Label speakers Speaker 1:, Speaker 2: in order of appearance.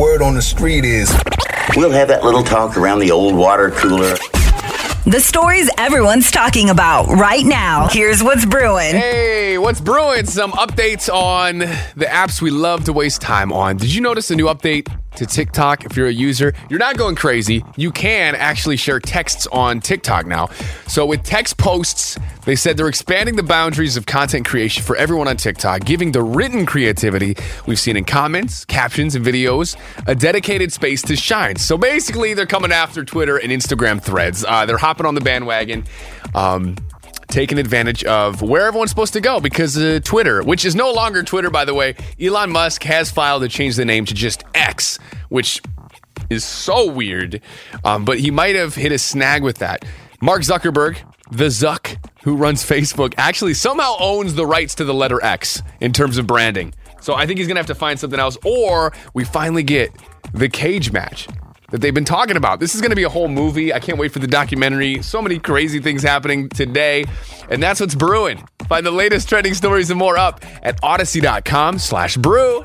Speaker 1: Word on the street is
Speaker 2: We'll have that little talk around the old water cooler.
Speaker 3: The stories everyone's talking about right now. Here's what's brewing.
Speaker 4: Hey, what's brewing? Some updates on the apps we love to waste time on. Did you notice a new update to TikTok if you're a user? You're not going crazy. You can actually share texts on TikTok now. So with text posts, they said they're expanding the boundaries of content creation for everyone on TikTok, giving the written creativity we've seen in comments, captions, and videos a dedicated space to shine. So basically, they're coming after Twitter and Instagram threads. Uh, they're hopping on the bandwagon. Um, taking advantage of where everyone's supposed to go because uh, Twitter, which is no longer Twitter, by the way, Elon Musk has filed to change the name to just X, which is so weird. Um, but he might have hit a snag with that. Mark Zuckerberg, the Zuck, who runs Facebook, actually somehow owns the rights to the letter X in terms of branding. So I think he's going to have to find something else, or we finally get the cage match that they've been talking about. This is going to be a whole movie. I can't wait for the documentary. So many crazy things happening today. And that's what's brewing. Find the latest trending stories and more up at odyssey.com slash brew.